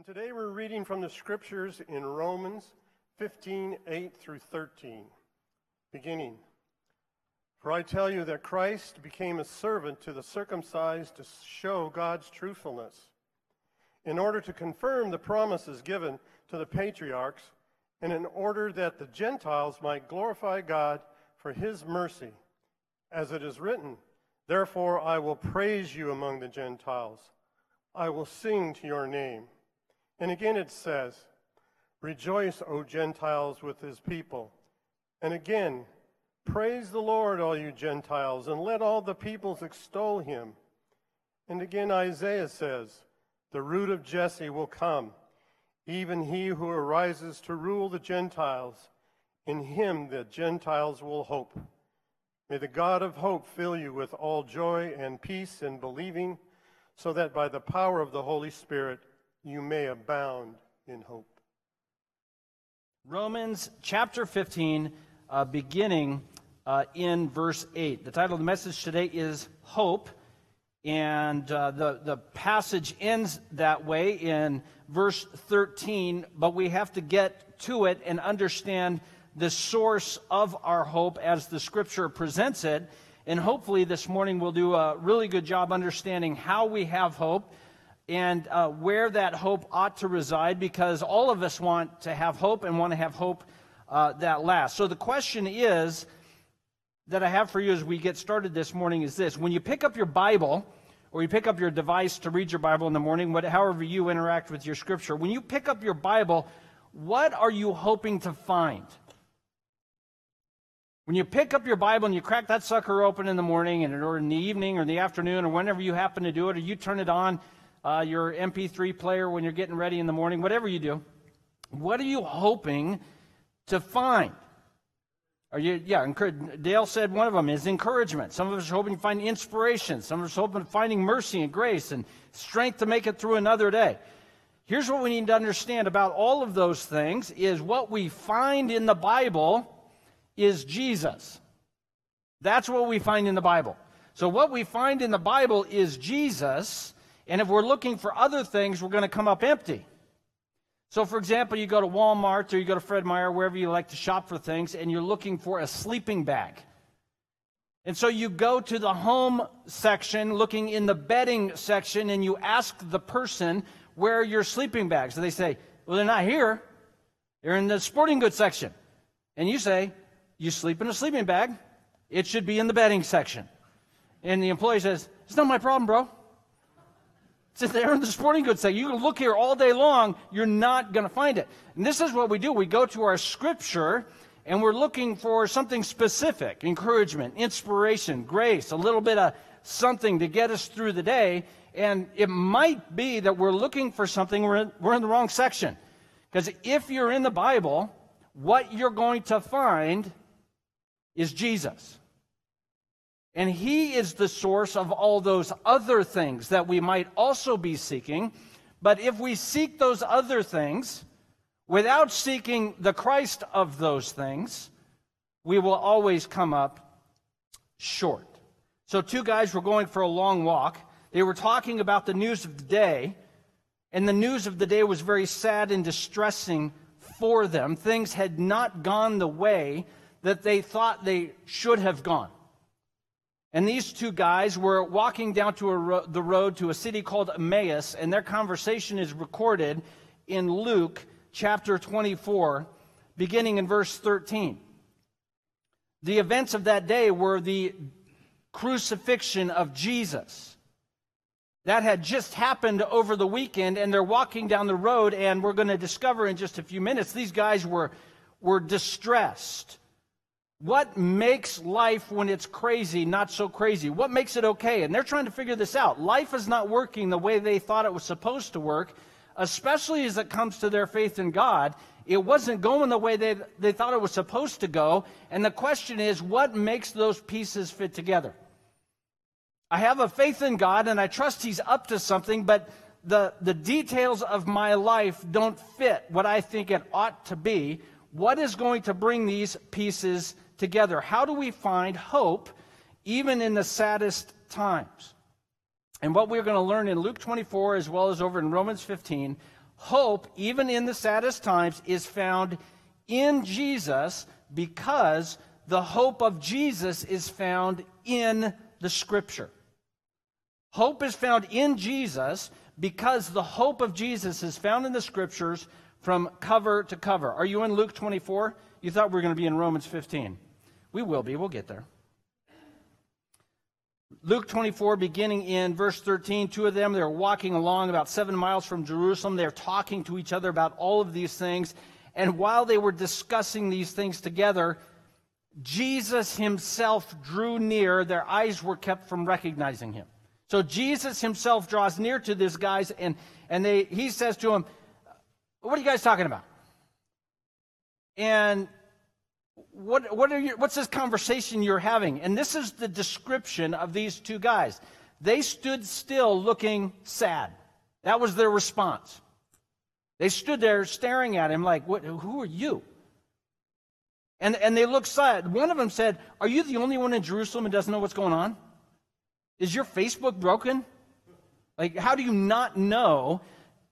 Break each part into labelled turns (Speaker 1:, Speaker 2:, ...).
Speaker 1: And today we're reading from the scriptures in Romans 15 8 through 13. Beginning. For I tell you that Christ became a servant to the circumcised to show God's truthfulness, in order to confirm the promises given to the patriarchs, and in order that the Gentiles might glorify God for his mercy. As it is written, Therefore I will praise you among the Gentiles, I will sing to your name. And again it says, Rejoice, O Gentiles, with his people. And again, Praise the Lord, all you Gentiles, and let all the peoples extol him. And again, Isaiah says, The root of Jesse will come, even he who arises to rule the Gentiles. In him the Gentiles will hope. May the God of hope fill you with all joy and peace in believing, so that by the power of the Holy Spirit you may abound in hope.
Speaker 2: Romans chapter 15, uh, beginning uh, in verse 8. The title of the message today is Hope, and uh, the, the passage ends that way in verse 13, but we have to get to it and understand the source of our hope as the scripture presents it. And hopefully, this morning we'll do a really good job understanding how we have hope and uh, where that hope ought to reside because all of us want to have hope and want to have hope uh, that lasts. So the question is that I have for you as we get started this morning is this when you pick up your Bible, or you pick up your device to read your Bible in the morning, what, however you interact with your scripture, when you pick up your Bible, what are you hoping to find? When you pick up your Bible and you crack that sucker open in the morning and, or in the evening or in the afternoon or whenever you happen to do it, or you turn it on, uh, your MP3 player when you're getting ready in the morning, whatever you do, what are you hoping to find? Are you, yeah, Dale said one of them is encouragement. Some of us are hoping to find inspiration. Some of us are hoping to finding mercy and grace and strength to make it through another day. Here's what we need to understand about all of those things is what we find in the Bible is Jesus. That's what we find in the Bible. So what we find in the Bible is Jesus, and if we're looking for other things, we're going to come up empty. So, for example, you go to Walmart or you go to Fred Meyer, wherever you like to shop for things, and you're looking for a sleeping bag. And so you go to the home section, looking in the bedding section, and you ask the person, where are your sleeping bags? And they say, well, they're not here. They're in the sporting goods section. And you say, you sleep in a sleeping bag. It should be in the bedding section. And the employee says, it's not my problem, bro. It's there in the sporting goods section. You can look here all day long, you're not going to find it. And this is what we do. We go to our scripture and we're looking for something specific encouragement, inspiration, grace, a little bit of something to get us through the day. And it might be that we're looking for something, we're in, we're in the wrong section. Because if you're in the Bible, what you're going to find is Jesus. And He is the source of all those other things that we might also be seeking. But if we seek those other things without seeking the Christ of those things, we will always come up short. So, two guys were going for a long walk. They were talking about the news of the day, and the news of the day was very sad and distressing for them. Things had not gone the way that they thought they should have gone. And these two guys were walking down to ro- the road to a city called Emmaus, and their conversation is recorded in Luke chapter 24, beginning in verse 13. The events of that day were the crucifixion of Jesus. That had just happened over the weekend, and they're walking down the road, and we're going to discover in just a few minutes these guys were, were distressed. What makes life when it's crazy not so crazy? What makes it okay? And they're trying to figure this out. Life is not working the way they thought it was supposed to work, especially as it comes to their faith in God. It wasn't going the way they, they thought it was supposed to go. And the question is, what makes those pieces fit together? I have a faith in God and I trust He's up to something, but the, the details of my life don't fit what I think it ought to be. What is going to bring these pieces together. How do we find hope even in the saddest times? And what we're going to learn in Luke 24 as well as over in Romans 15, Hope, even in the saddest times, is found in Jesus because the hope of Jesus is found in the Scripture. Hope is found in Jesus because the hope of Jesus is found in the Scriptures from cover to cover. Are you in Luke 24? You thought we were going to be in Romans 15. We will be. We'll get there. Luke 24, beginning in verse 13, two of them, they're walking along about seven miles from Jerusalem. They're talking to each other about all of these things. And while they were discussing these things together, Jesus himself drew near. Their eyes were kept from recognizing him. So Jesus himself draws near to these guys, and, and they, he says to them, What are you guys talking about? And what, what are you, what's this conversation you're having? And this is the description of these two guys. They stood still looking sad. That was their response. They stood there staring at him like, what, Who are you? And, and they looked sad. One of them said, Are you the only one in Jerusalem who doesn't know what's going on? Is your Facebook broken? Like, how do you not know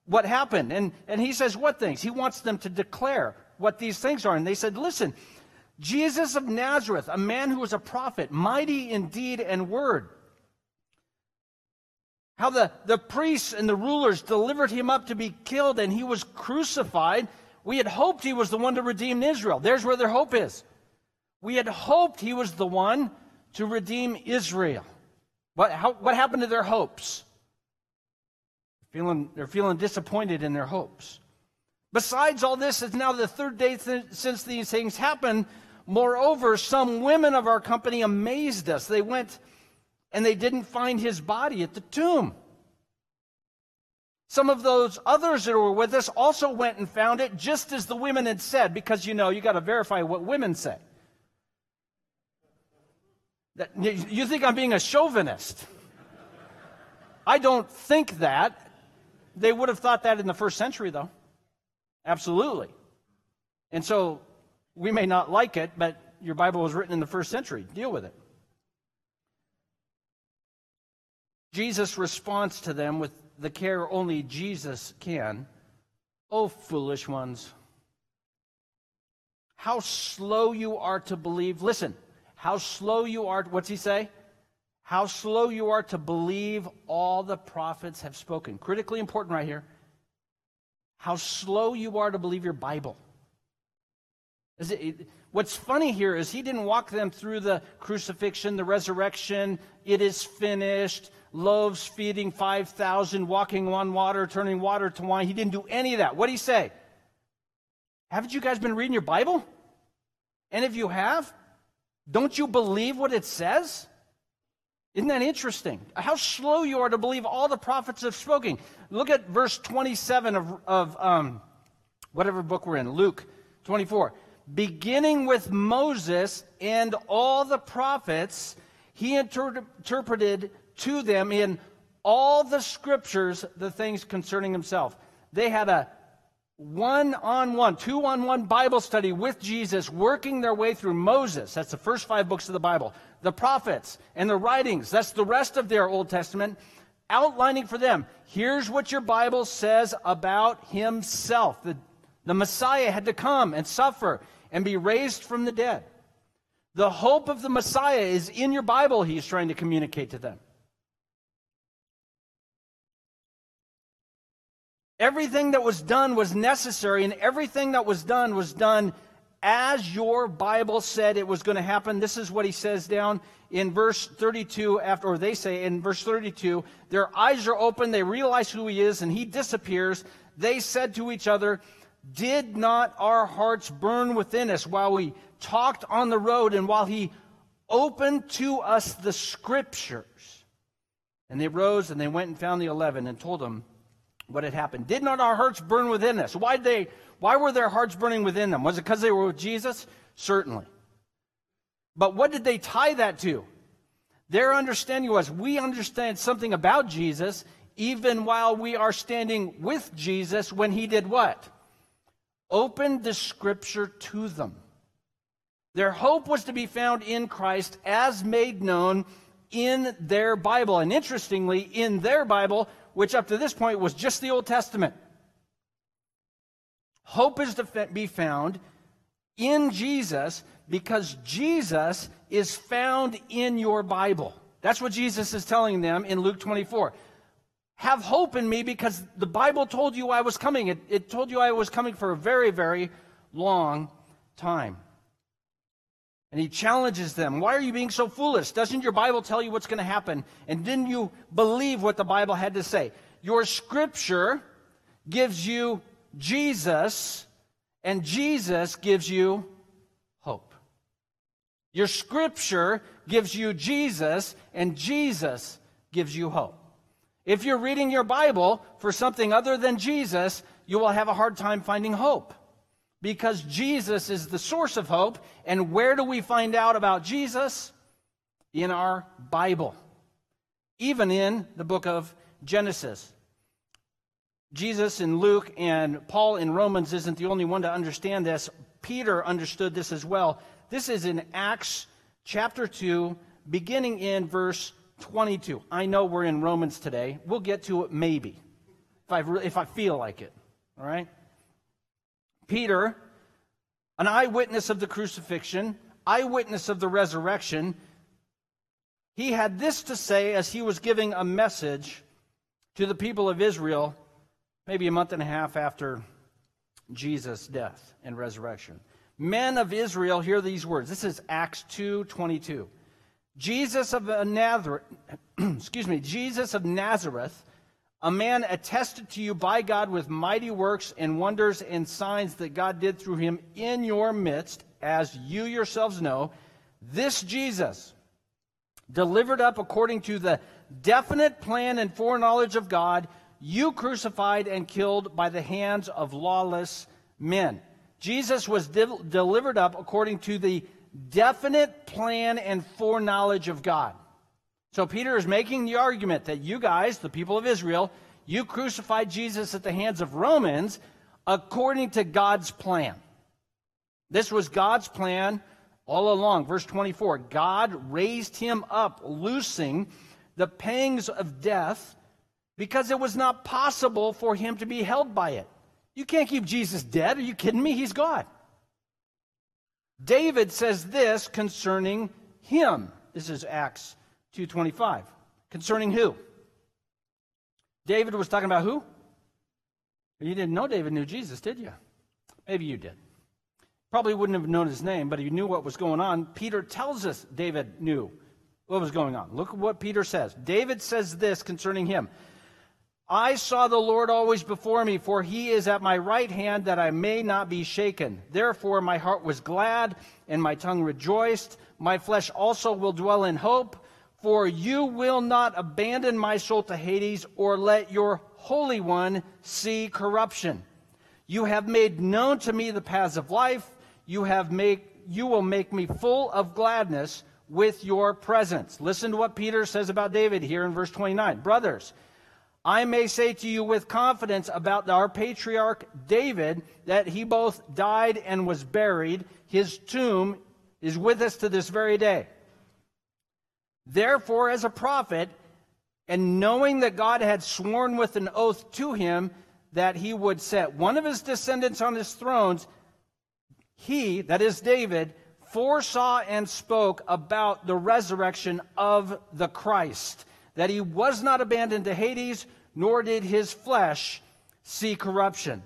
Speaker 2: what happened? And, and he says, What things? He wants them to declare what these things are. And they said, Listen, Jesus of Nazareth, a man who was a prophet, mighty in deed and word. How the, the priests and the rulers delivered him up to be killed and he was crucified. We had hoped he was the one to redeem Israel. There's where their hope is. We had hoped he was the one to redeem Israel. What, how, what happened to their hopes? Feeling, they're feeling disappointed in their hopes. Besides all this, it's now the third day th- since these things happened. Moreover, some women of our company amazed us. They went and they didn't find his body at the tomb. Some of those others that were with us also went and found it just as the women had said, because you know, you got to verify what women say. That, you think I'm being a chauvinist? I don't think that. They would have thought that in the first century, though. Absolutely. And so we may not like it, but your Bible was written in the first century. Deal with it. Jesus responds to them with the care only Jesus can. Oh, foolish ones. How slow you are to believe. Listen, how slow you are. What's he say? How slow you are to believe all the prophets have spoken. Critically important right here. How slow you are to believe your Bible. What's funny here is he didn't walk them through the crucifixion, the resurrection, it is finished, loaves feeding 5,000, walking on water, turning water to wine. He didn't do any of that. What did he say? Haven't you guys been reading your Bible? And if you have, don't you believe what it says? Isn't that interesting? How slow you are to believe all the prophets have spoken. Look at verse 27 of, of um, whatever book we're in, Luke 24 beginning with Moses and all the prophets, he inter- interpreted to them in all the scriptures the things concerning himself. They had a one on one, two on one Bible study with Jesus, working their way through Moses. That's the first five books of the Bible. The prophets and the writings. That's the rest of their Old Testament. Outlining for them, here's what your Bible says about himself. The, the Messiah had to come and suffer and be raised from the dead. The hope of the Messiah is in your Bible, he's trying to communicate to them. Everything that was done was necessary, and everything that was done was done as your Bible said it was going to happen. This is what he says down in verse 32 after or they say in verse 32, their eyes are open, they realize who he is and he disappears. They said to each other, did not our hearts burn within us while we talked on the road and while he opened to us the scriptures? And they rose and they went and found the eleven and told them what had happened. Did not our hearts burn within us? Why did they why were their hearts burning within them? Was it because they were with Jesus? Certainly. But what did they tie that to? Their understanding was we understand something about Jesus even while we are standing with Jesus when he did what? Opened the scripture to them. Their hope was to be found in Christ as made known in their Bible. And interestingly, in their Bible, which up to this point was just the Old Testament. Hope is to be found in Jesus because Jesus is found in your Bible. That's what Jesus is telling them in Luke 24. Have hope in me because the Bible told you I was coming. It, it told you I was coming for a very, very long time. And he challenges them. Why are you being so foolish? Doesn't your Bible tell you what's going to happen? And didn't you believe what the Bible had to say? Your scripture gives you Jesus, and Jesus gives you hope. Your scripture gives you Jesus, and Jesus gives you hope. If you're reading your Bible for something other than Jesus, you will have a hard time finding hope because Jesus is the source of hope. And where do we find out about Jesus? In our Bible, even in the book of Genesis. Jesus in Luke and Paul in Romans isn't the only one to understand this. Peter understood this as well. This is in Acts chapter 2, beginning in verse 22. I know we're in Romans today. We'll get to it maybe, if I, if I feel like it. All right? Peter, an eyewitness of the crucifixion, eyewitness of the resurrection, he had this to say as he was giving a message to the people of Israel maybe a month and a half after Jesus' death and resurrection. Men of Israel, hear these words. This is Acts 2:22. Jesus of Nazareth, excuse me, Jesus of Nazareth, a man attested to you by God with mighty works and wonders and signs that God did through him in your midst, as you yourselves know, this Jesus, delivered up according to the definite plan and foreknowledge of God, you crucified and killed by the hands of lawless men. Jesus was de- delivered up according to the definite plan and foreknowledge of God. So Peter is making the argument that you guys, the people of Israel, you crucified Jesus at the hands of Romans according to God's plan. This was God's plan all along. Verse 24 God raised him up, loosing the pangs of death because it was not possible for him to be held by it. You can't keep Jesus dead. Are you kidding me? He's God. David says this concerning him. This is Acts 2:25. Concerning who? David was talking about who? You didn't know David knew Jesus, did you? Maybe you did. Probably wouldn't have known his name, but he knew what was going on. Peter tells us David knew what was going on. Look at what Peter says. David says this concerning him I saw the Lord always before me, for he is at my right hand that I may not be shaken. Therefore, my heart was glad and my tongue rejoiced. My flesh also will dwell in hope, for you will not abandon my soul to Hades or let your Holy One see corruption. You have made known to me the paths of life. You, have made, you will make me full of gladness with your presence. Listen to what Peter says about David here in verse 29. Brothers, I may say to you with confidence about our patriarch David that he both died and was buried. His tomb is with us to this very day. Therefore, as a prophet, and knowing that God had sworn with an oath to him that he would set one of his descendants on his thrones, he, that is David, foresaw and spoke about the resurrection of the Christ, that he was not abandoned to Hades nor did his flesh see corruption.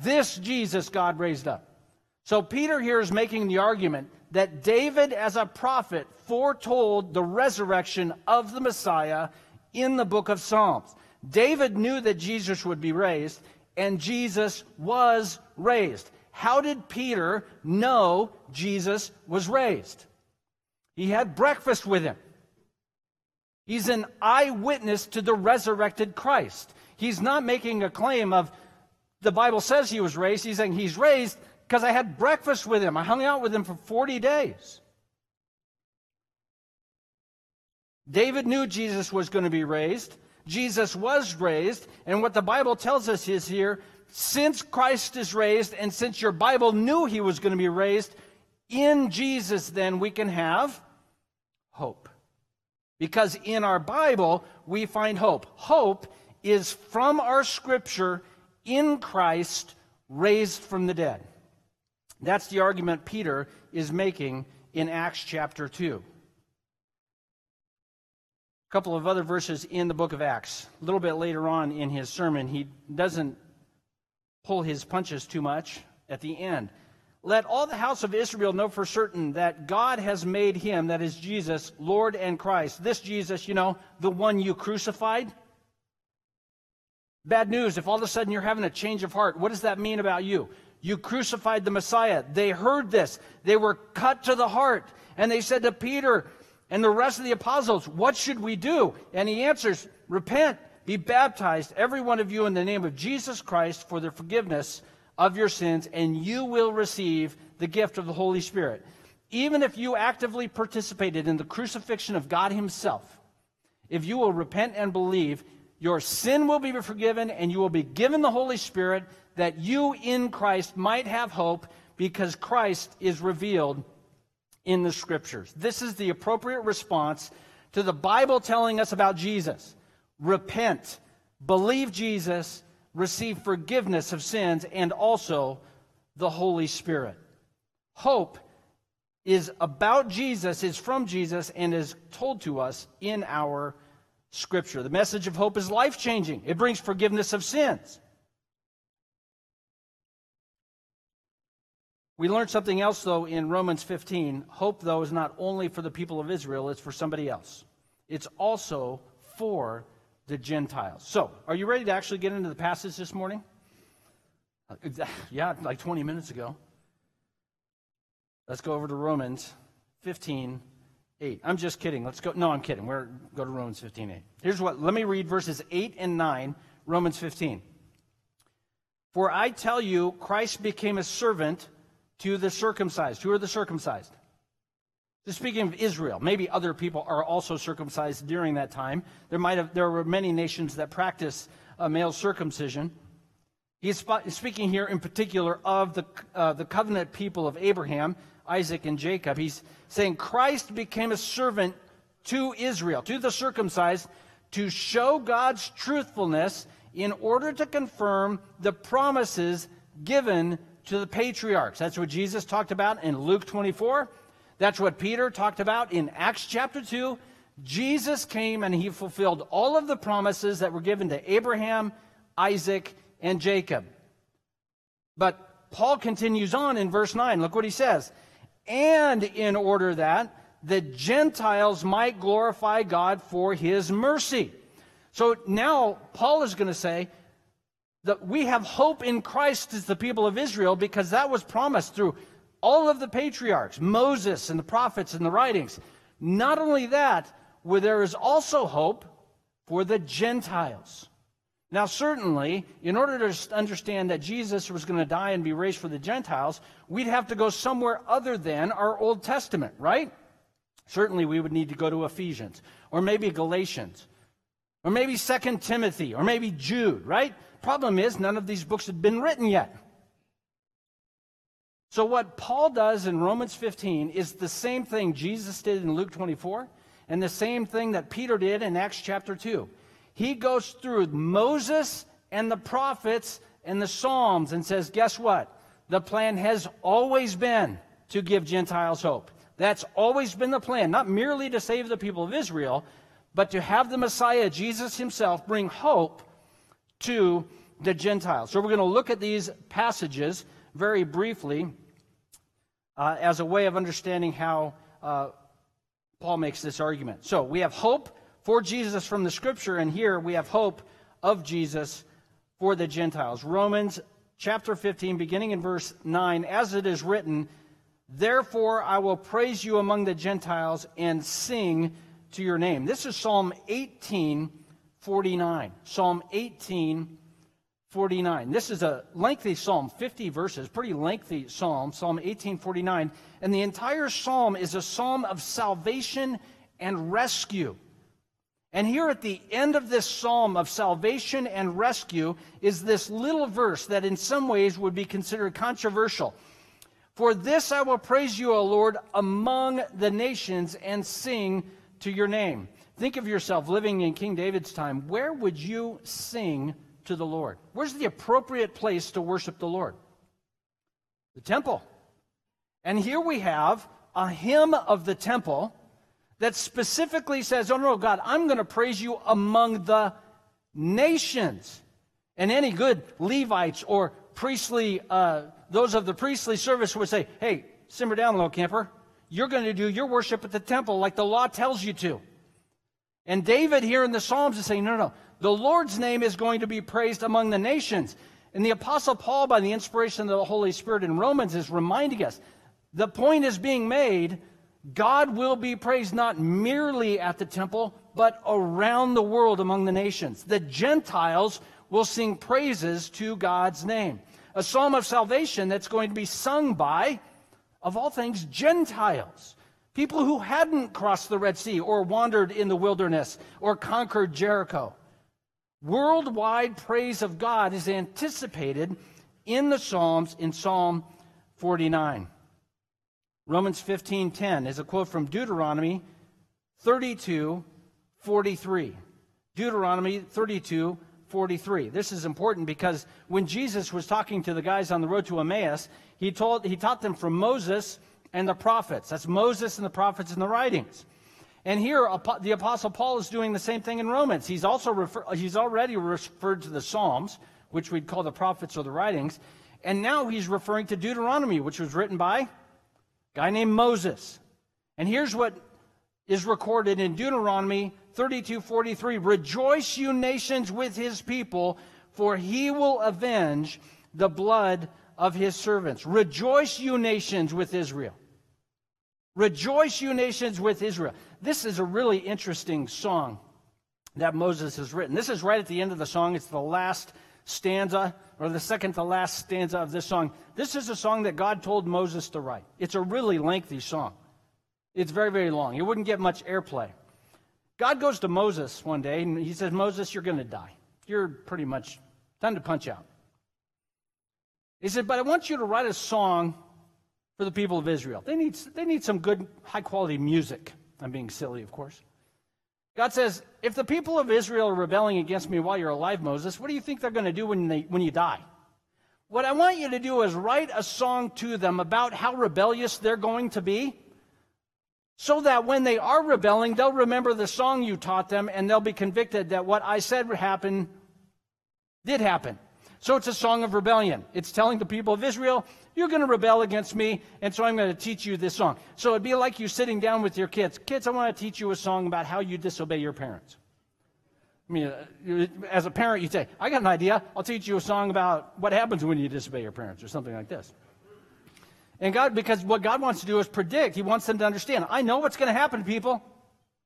Speaker 2: This Jesus God raised up. So Peter here is making the argument that David, as a prophet, foretold the resurrection of the Messiah in the book of Psalms. David knew that Jesus would be raised, and Jesus was raised. How did Peter know Jesus was raised? He had breakfast with him. He's an eyewitness to the resurrected Christ. He's not making a claim of the Bible says he was raised. He's saying he's raised because I had breakfast with him. I hung out with him for 40 days. David knew Jesus was going to be raised. Jesus was raised. And what the Bible tells us is here since Christ is raised and since your Bible knew he was going to be raised, in Jesus, then we can have. Because in our Bible, we find hope. Hope is from our scripture in Christ raised from the dead. That's the argument Peter is making in Acts chapter 2. A couple of other verses in the book of Acts. A little bit later on in his sermon, he doesn't pull his punches too much at the end. Let all the house of Israel know for certain that God has made him, that is Jesus, Lord and Christ. This Jesus, you know, the one you crucified. Bad news, if all of a sudden you're having a change of heart, what does that mean about you? You crucified the Messiah. They heard this. They were cut to the heart. And they said to Peter and the rest of the apostles, What should we do? And he answers, Repent, be baptized, every one of you, in the name of Jesus Christ for the forgiveness of your sins, and you will receive the gift of the Holy Spirit. Even if you actively participated in the crucifixion of God Himself, if you will repent and believe, your sin will be forgiven, and you will be given the Holy Spirit that you in Christ might have hope because Christ is revealed in the Scriptures. This is the appropriate response to the Bible telling us about Jesus. Repent, believe Jesus, receive forgiveness of sins, and also the Holy Spirit. Hope is about Jesus, is from Jesus, and is told to us in our Scripture. The message of hope is life changing, it brings forgiveness of sins. We learned something else, though, in Romans 15. Hope, though, is not only for the people of Israel, it's for somebody else. It's also for the Gentiles. So, are you ready to actually get into the passage this morning? Yeah, like 20 minutes ago. Let's go over to Romans 15, 8. I'm just kidding. Let's go. No, I'm kidding. We're go to Romans 15, 8. Here's what. Let me read verses 8 and 9, Romans 15. For I tell you, Christ became a servant to the circumcised. Who are the circumcised? Speaking of Israel, maybe other people are also circumcised during that time. There might have there were many nations that practice uh, male circumcision. He's sp- speaking here in particular of the uh, the covenant people of Abraham, Isaac, and Jacob. He's saying Christ became a servant to Israel, to the circumcised, to show God's truthfulness in order to confirm the promises given to the patriarchs. That's what Jesus talked about in Luke 24. That's what Peter talked about in Acts chapter 2. Jesus came and he fulfilled all of the promises that were given to Abraham, Isaac, and Jacob. But Paul continues on in verse 9. Look what he says. And in order that the Gentiles might glorify God for his mercy. So now Paul is going to say, that we have hope in Christ as the people of Israel because that was promised through all of the patriarchs, Moses and the prophets and the writings. Not only that, where there is also hope for the Gentiles. Now, certainly, in order to understand that Jesus was going to die and be raised for the Gentiles, we'd have to go somewhere other than our Old Testament, right? Certainly, we would need to go to Ephesians, or maybe Galatians, or maybe Second Timothy, or maybe Jude, right? Problem is, none of these books had been written yet. So, what Paul does in Romans 15 is the same thing Jesus did in Luke 24, and the same thing that Peter did in Acts chapter 2. He goes through Moses and the prophets and the Psalms and says, Guess what? The plan has always been to give Gentiles hope. That's always been the plan, not merely to save the people of Israel, but to have the Messiah, Jesus himself, bring hope to the Gentiles. So we're going to look at these passages very briefly uh, as a way of understanding how uh, Paul makes this argument. So we have hope for Jesus from the scripture, and here we have hope of Jesus for the Gentiles. Romans chapter 15, beginning in verse 9, as it is written, Therefore I will praise you among the Gentiles and sing to your name. This is Psalm 18 49. Psalm 18, 49. This is a lengthy psalm, 50 verses, pretty lengthy psalm, Psalm 1849. And the entire psalm is a psalm of salvation and rescue. And here at the end of this psalm of salvation and rescue is this little verse that in some ways would be considered controversial. For this I will praise you, O Lord, among the nations and sing to your name. Think of yourself living in King David's time. Where would you sing to the Lord? Where's the appropriate place to worship the Lord? The temple. And here we have a hymn of the temple that specifically says, Oh no, God, I'm going to praise you among the nations. And any good Levites or priestly, uh, those of the priestly service would say, Hey, simmer down, little camper. You're going to do your worship at the temple like the law tells you to. And David here in the Psalms is saying, No, no, no. The Lord's name is going to be praised among the nations. And the Apostle Paul, by the inspiration of the Holy Spirit in Romans, is reminding us the point is being made God will be praised not merely at the temple, but around the world among the nations. The Gentiles will sing praises to God's name. A psalm of salvation that's going to be sung by, of all things, Gentiles. People who hadn't crossed the Red Sea or wandered in the wilderness or conquered Jericho. Worldwide praise of God is anticipated in the Psalms in Psalm 49. Romans 15:10 is a quote from Deuteronomy 32:43. Deuteronomy 32:43. This is important because when Jesus was talking to the guys on the road to Emmaus, he told he taught them from Moses and the prophets. That's Moses and the prophets and the writings. And here, the Apostle Paul is doing the same thing in Romans. He's also refer, he's already referred to the Psalms, which we'd call the prophets or the writings, and now he's referring to Deuteronomy, which was written by a guy named Moses. And here's what is recorded in Deuteronomy 32:43: "Rejoice, you nations, with his people, for he will avenge the blood of his servants. Rejoice, you nations, with Israel." Rejoice, you nations, with Israel. This is a really interesting song that Moses has written. This is right at the end of the song. It's the last stanza, or the second to last stanza of this song. This is a song that God told Moses to write. It's a really lengthy song. It's very, very long. It wouldn't get much airplay. God goes to Moses one day and he says, Moses, you're going to die. You're pretty much time to punch out. He said, But I want you to write a song for the people of Israel. They need, they need some good, high quality music. I'm being silly, of course. God says, if the people of Israel are rebelling against me while you're alive, Moses, what do you think they're going to do when, they, when you die? What I want you to do is write a song to them about how rebellious they're going to be, so that when they are rebelling, they'll remember the song you taught them and they'll be convicted that what I said would happen did happen. So it's a song of rebellion. It's telling the people of Israel, you're going to rebel against me, and so I'm going to teach you this song. So it'd be like you sitting down with your kids. Kids, I want to teach you a song about how you disobey your parents. I mean, uh, as a parent, you say, I got an idea. I'll teach you a song about what happens when you disobey your parents, or something like this. And God, because what God wants to do is predict, He wants them to understand, I know what's going to happen, people.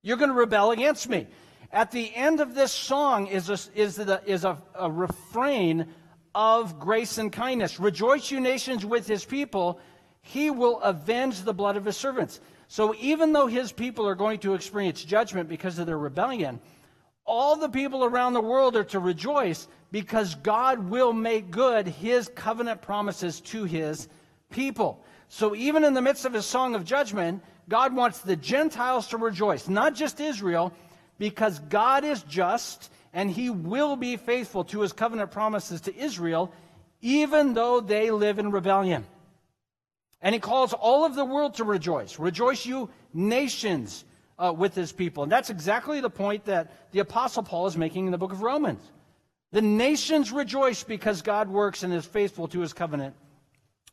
Speaker 2: You're going to rebel against me. At the end of this song is a, is a, is a, a refrain of grace and kindness. Rejoice, you nations, with his people. He will avenge the blood of his servants. So even though his people are going to experience judgment because of their rebellion, all the people around the world are to rejoice because God will make good his covenant promises to his people. So even in the midst of his song of judgment, God wants the Gentiles to rejoice, not just Israel, because God is just and he will be faithful to his covenant promises to Israel, even though they live in rebellion. And he calls all of the world to rejoice. Rejoice, you nations, uh, with his people. And that's exactly the point that the Apostle Paul is making in the book of Romans. The nations rejoice because God works and is faithful to his covenant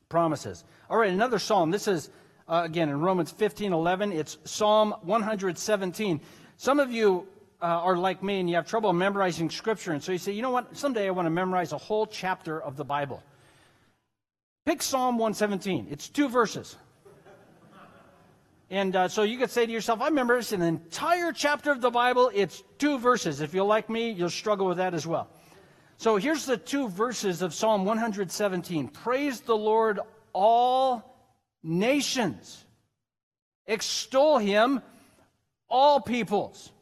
Speaker 2: promises. All right, another psalm. This is, uh, again, in Romans 15 11. It's Psalm 117. Some of you uh, are like me and you have trouble memorizing scripture, and so you say, you know what, someday I want to memorize a whole chapter of the Bible. Pick Psalm 117. It's two verses. And uh, so you could say to yourself, I remember it's an entire chapter of the Bible. It's two verses. If you're like me, you'll struggle with that as well. So here's the two verses of Psalm 117 Praise the Lord, all nations. Extol him, all peoples.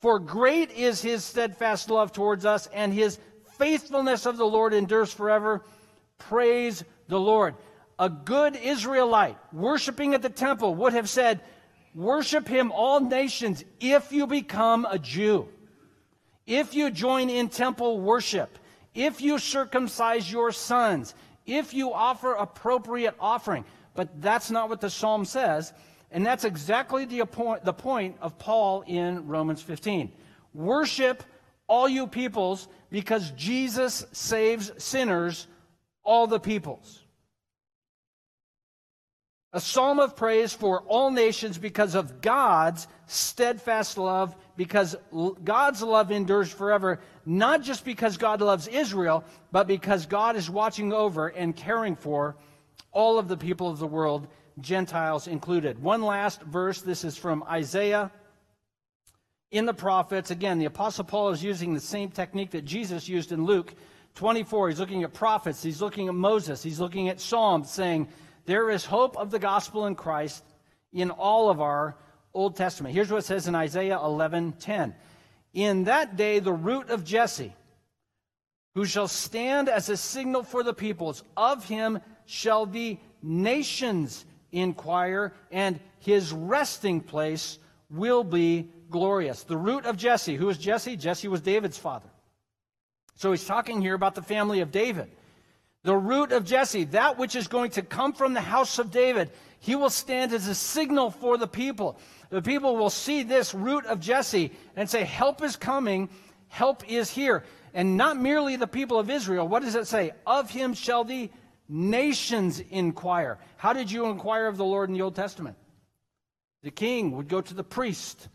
Speaker 2: For great is his steadfast love towards us, and his faithfulness of the Lord endures forever. Praise the Lord. A good Israelite worshiping at the temple would have said, Worship him, all nations, if you become a Jew. If you join in temple worship, if you circumcise your sons, if you offer appropriate offering. But that's not what the psalm says. And that's exactly the point, the point of Paul in Romans 15. Worship all you peoples because Jesus saves sinners, all the peoples. A psalm of praise for all nations because of God's steadfast love, because God's love endures forever, not just because God loves Israel, but because God is watching over and caring for all of the people of the world, Gentiles included. One last verse. This is from Isaiah in the prophets. Again, the Apostle Paul is using the same technique that Jesus used in Luke 24. He's looking at prophets, he's looking at Moses, he's looking at Psalms, saying, there is hope of the gospel in Christ in all of our Old Testament. Here's what it says in Isaiah 11:10. In that day the root of Jesse who shall stand as a signal for the peoples of him shall the nations inquire and his resting place will be glorious. The root of Jesse. Who is Jesse? Jesse was David's father. So he's talking here about the family of David the root of Jesse, that which is going to come from the house of David, he will stand as a signal for the people. The people will see this root of Jesse and say, Help is coming, help is here. And not merely the people of Israel. What does it say? Of him shall the nations inquire. How did you inquire of the Lord in the Old Testament? The king would go to the priest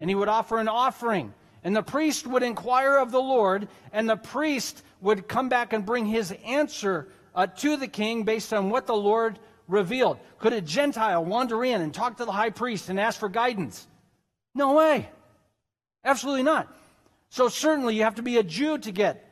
Speaker 2: and he would offer an offering. And the priest would inquire of the Lord, and the priest would come back and bring his answer uh, to the king based on what the Lord revealed. Could a Gentile wander in and talk to the high priest and ask for guidance? No way. Absolutely not. So, certainly, you have to be a Jew to get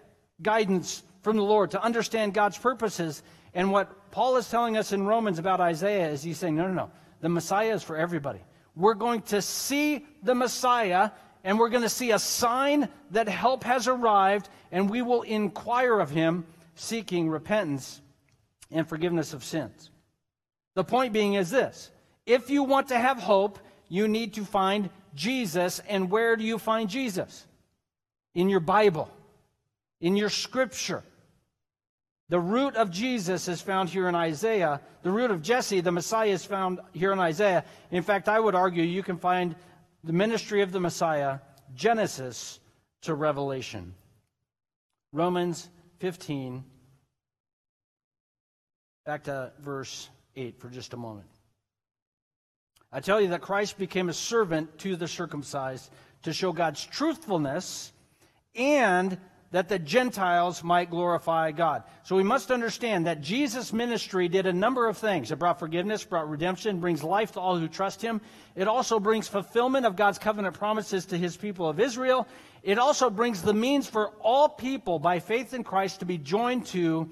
Speaker 2: guidance from the Lord, to understand God's purposes. And what Paul is telling us in Romans about Isaiah is he's saying, no, no, no. The Messiah is for everybody. We're going to see the Messiah and we're going to see a sign that help has arrived, and we will inquire of him, seeking repentance and forgiveness of sins. The point being is this if you want to have hope, you need to find Jesus. And where do you find Jesus? In your Bible, in your scripture. The root of Jesus is found here in Isaiah. The root of Jesse, the Messiah, is found here in Isaiah. In fact, I would argue you can find the ministry of the Messiah, Genesis to Revelation. Romans 15, back to verse 8 for just a moment. I tell you that Christ became a servant to the circumcised to show God's truthfulness and that the Gentiles might glorify God. So we must understand that Jesus' ministry did a number of things. It brought forgiveness, brought redemption, brings life to all who trust him. It also brings fulfillment of God's covenant promises to his people of Israel. It also brings the means for all people by faith in Christ to be joined to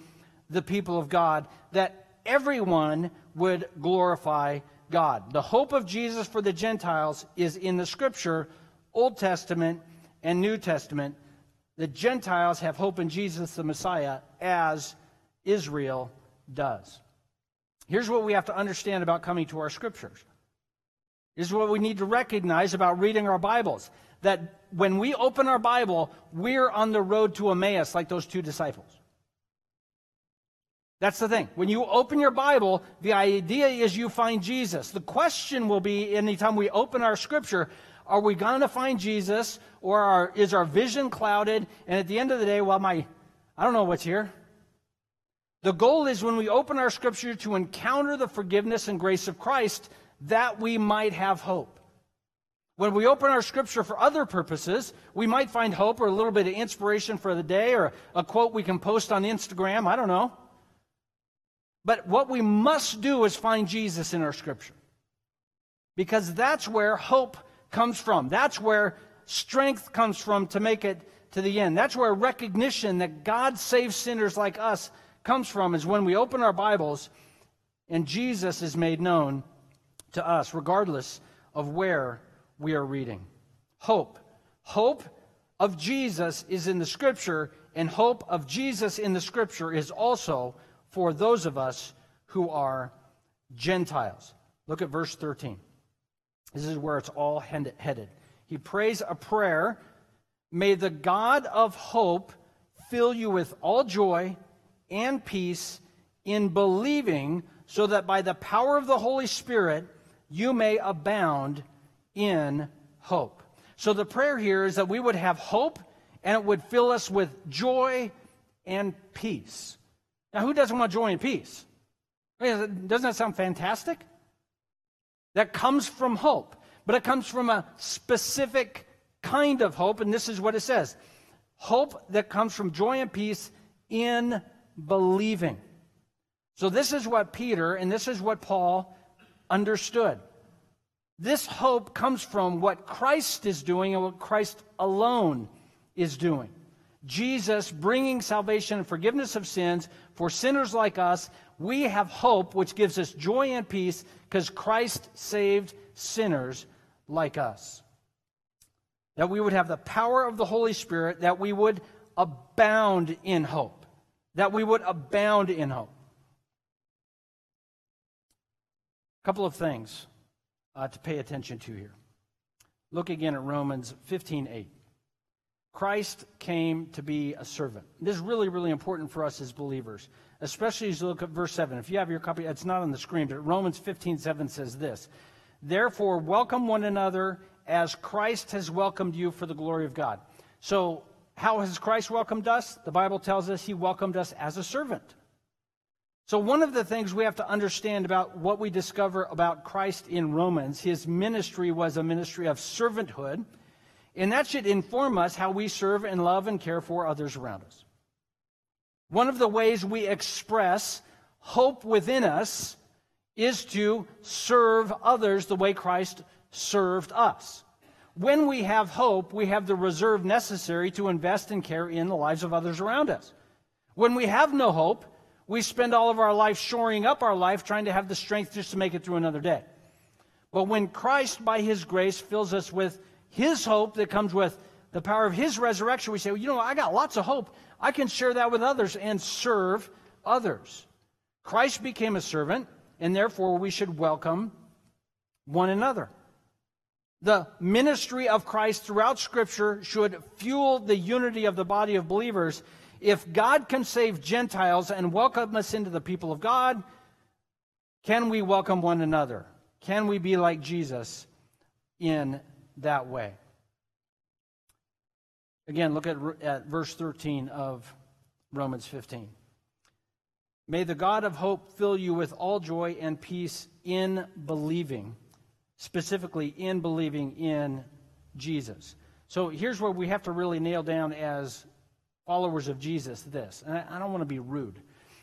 Speaker 2: the people of God, that everyone would glorify God. The hope of Jesus for the Gentiles is in the scripture, Old Testament and New Testament the Gentiles have hope in Jesus the Messiah as Israel does. Here's what we have to understand about coming to our scriptures. This is what we need to recognize about reading our Bibles. That when we open our Bible, we're on the road to Emmaus like those two disciples. That's the thing. When you open your Bible, the idea is you find Jesus. The question will be anytime we open our scripture, are we going to find Jesus or are, is our vision clouded? And at the end of the day, well, my, I don't know what's here. The goal is when we open our scripture to encounter the forgiveness and grace of Christ, that we might have hope. When we open our scripture for other purposes, we might find hope or a little bit of inspiration for the day or a quote we can post on Instagram. I don't know. But what we must do is find Jesus in our scripture. Because that's where hope comes from. That's where strength comes from to make it to the end. That's where recognition that God saves sinners like us comes from, is when we open our Bibles and Jesus is made known to us, regardless of where we are reading. Hope. Hope of Jesus is in the Scripture, and hope of Jesus in the Scripture is also for those of us who are Gentiles. Look at verse 13. This is where it's all headed. He prays a prayer May the God of hope fill you with all joy and peace in believing, so that by the power of the Holy Spirit you may abound in hope. So the prayer here is that we would have hope and it would fill us with joy and peace. Now, who doesn't want joy and peace? Doesn't that sound fantastic? That comes from hope, but it comes from a specific kind of hope, and this is what it says hope that comes from joy and peace in believing. So, this is what Peter and this is what Paul understood. This hope comes from what Christ is doing and what Christ alone is doing. Jesus bringing salvation and forgiveness of sins for sinners like us. We have hope, which gives us joy and peace because Christ saved sinners like us. That we would have the power of the Holy Spirit, that we would abound in hope. That we would abound in hope. A couple of things uh, to pay attention to here. Look again at Romans 15 8. Christ came to be a servant. This is really, really important for us as believers, especially as you look at verse 7. If you have your copy, it's not on the screen, but Romans 15 7 says this Therefore, welcome one another as Christ has welcomed you for the glory of God. So, how has Christ welcomed us? The Bible tells us he welcomed us as a servant. So, one of the things we have to understand about what we discover about Christ in Romans, his ministry was a ministry of servanthood, and that should inform us how we serve and love and care for others around us. One of the ways we express hope within us is to serve others the way Christ served us. When we have hope, we have the reserve necessary to invest and care in the lives of others around us. When we have no hope, we spend all of our life shoring up our life, trying to have the strength just to make it through another day. But when Christ, by his grace, fills us with his hope that comes with the power of his resurrection, we say, well, you know, I got lots of hope. I can share that with others and serve others. Christ became a servant, and therefore we should welcome one another. The ministry of Christ throughout Scripture should fuel the unity of the body of believers if God can save Gentiles and welcome us into the people of God, can we welcome one another? Can we be like Jesus in that way? Again, look at, at verse 13 of Romans 15. May the God of hope fill you with all joy and peace in believing, specifically in believing in Jesus. So here's where we have to really nail down as followers of Jesus this. And I, I don't want to be rude.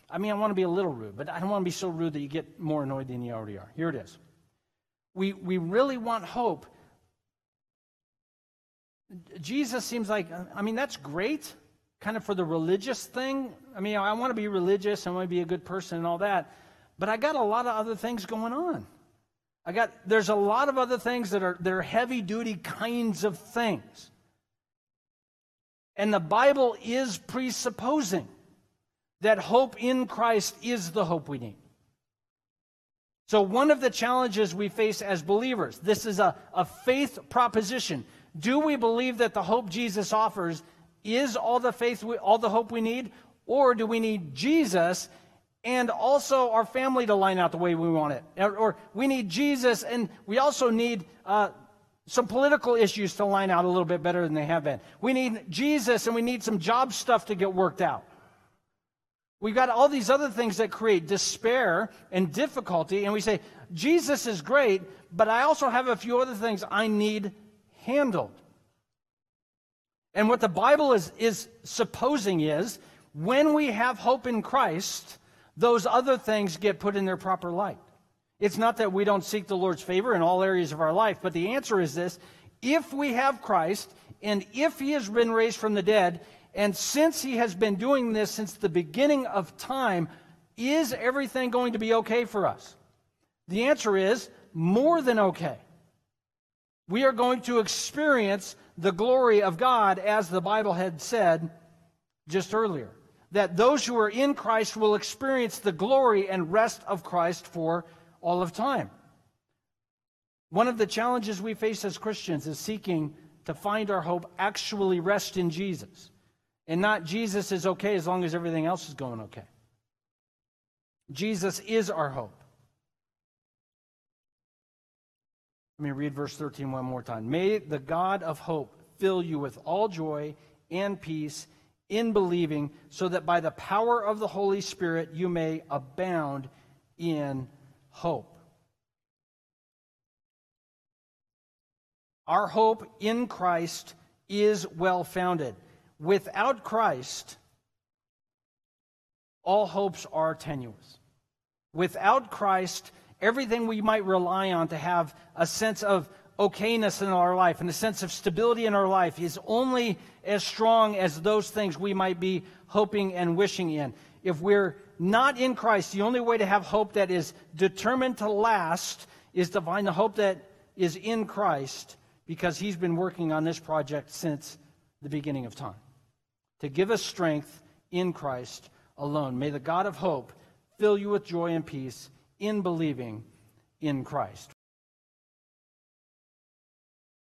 Speaker 2: I mean, I want to be a little rude, but I don't want to be so rude that you get more annoyed than you already are. Here it is. We, we really want hope. Jesus seems like, I mean, that's great, kind of for the religious thing. I mean, I want to be religious, I want to be a good person and all that, but I got a lot of other things going on. I got, there's a lot of other things that are, that are heavy duty kinds of things. And the Bible is presupposing that hope in Christ is the hope we need. So, one of the challenges we face as believers, this is a, a faith proposition. Do we believe that the hope Jesus offers is all the faith, we, all the hope we need? Or do we need Jesus and also our family to line out the way we want it? Or, or we need Jesus and we also need uh, some political issues to line out a little bit better than they have been. We need Jesus and we need some job stuff to get worked out. We've got all these other things that create despair and difficulty, and we say, Jesus is great, but I also have a few other things I need handled. And what the Bible is, is supposing is when we have hope in Christ, those other things get put in their proper light. It's not that we don't seek the Lord's favor in all areas of our life, but the answer is this if we have Christ, and if he has been raised from the dead, and since he has been doing this since the beginning of time, is everything going to be okay for us? The answer is more than okay. We are going to experience the glory of God, as the Bible had said just earlier. That those who are in Christ will experience the glory and rest of Christ for all of time. One of the challenges we face as Christians is seeking to find our hope actually rest in Jesus. And not Jesus is okay as long as everything else is going okay. Jesus is our hope. Let me read verse 13 one more time. May the God of hope fill you with all joy and peace in believing, so that by the power of the Holy Spirit you may abound in hope. Our hope in Christ is well founded. Without Christ, all hopes are tenuous. Without Christ, everything we might rely on to have a sense of okayness in our life and a sense of stability in our life is only as strong as those things we might be hoping and wishing in. If we're not in Christ, the only way to have hope that is determined to last is to find the hope that is in Christ because He's been working on this project since the beginning of time. To give us strength in Christ alone. May the God of hope fill you with joy and peace in believing in Christ.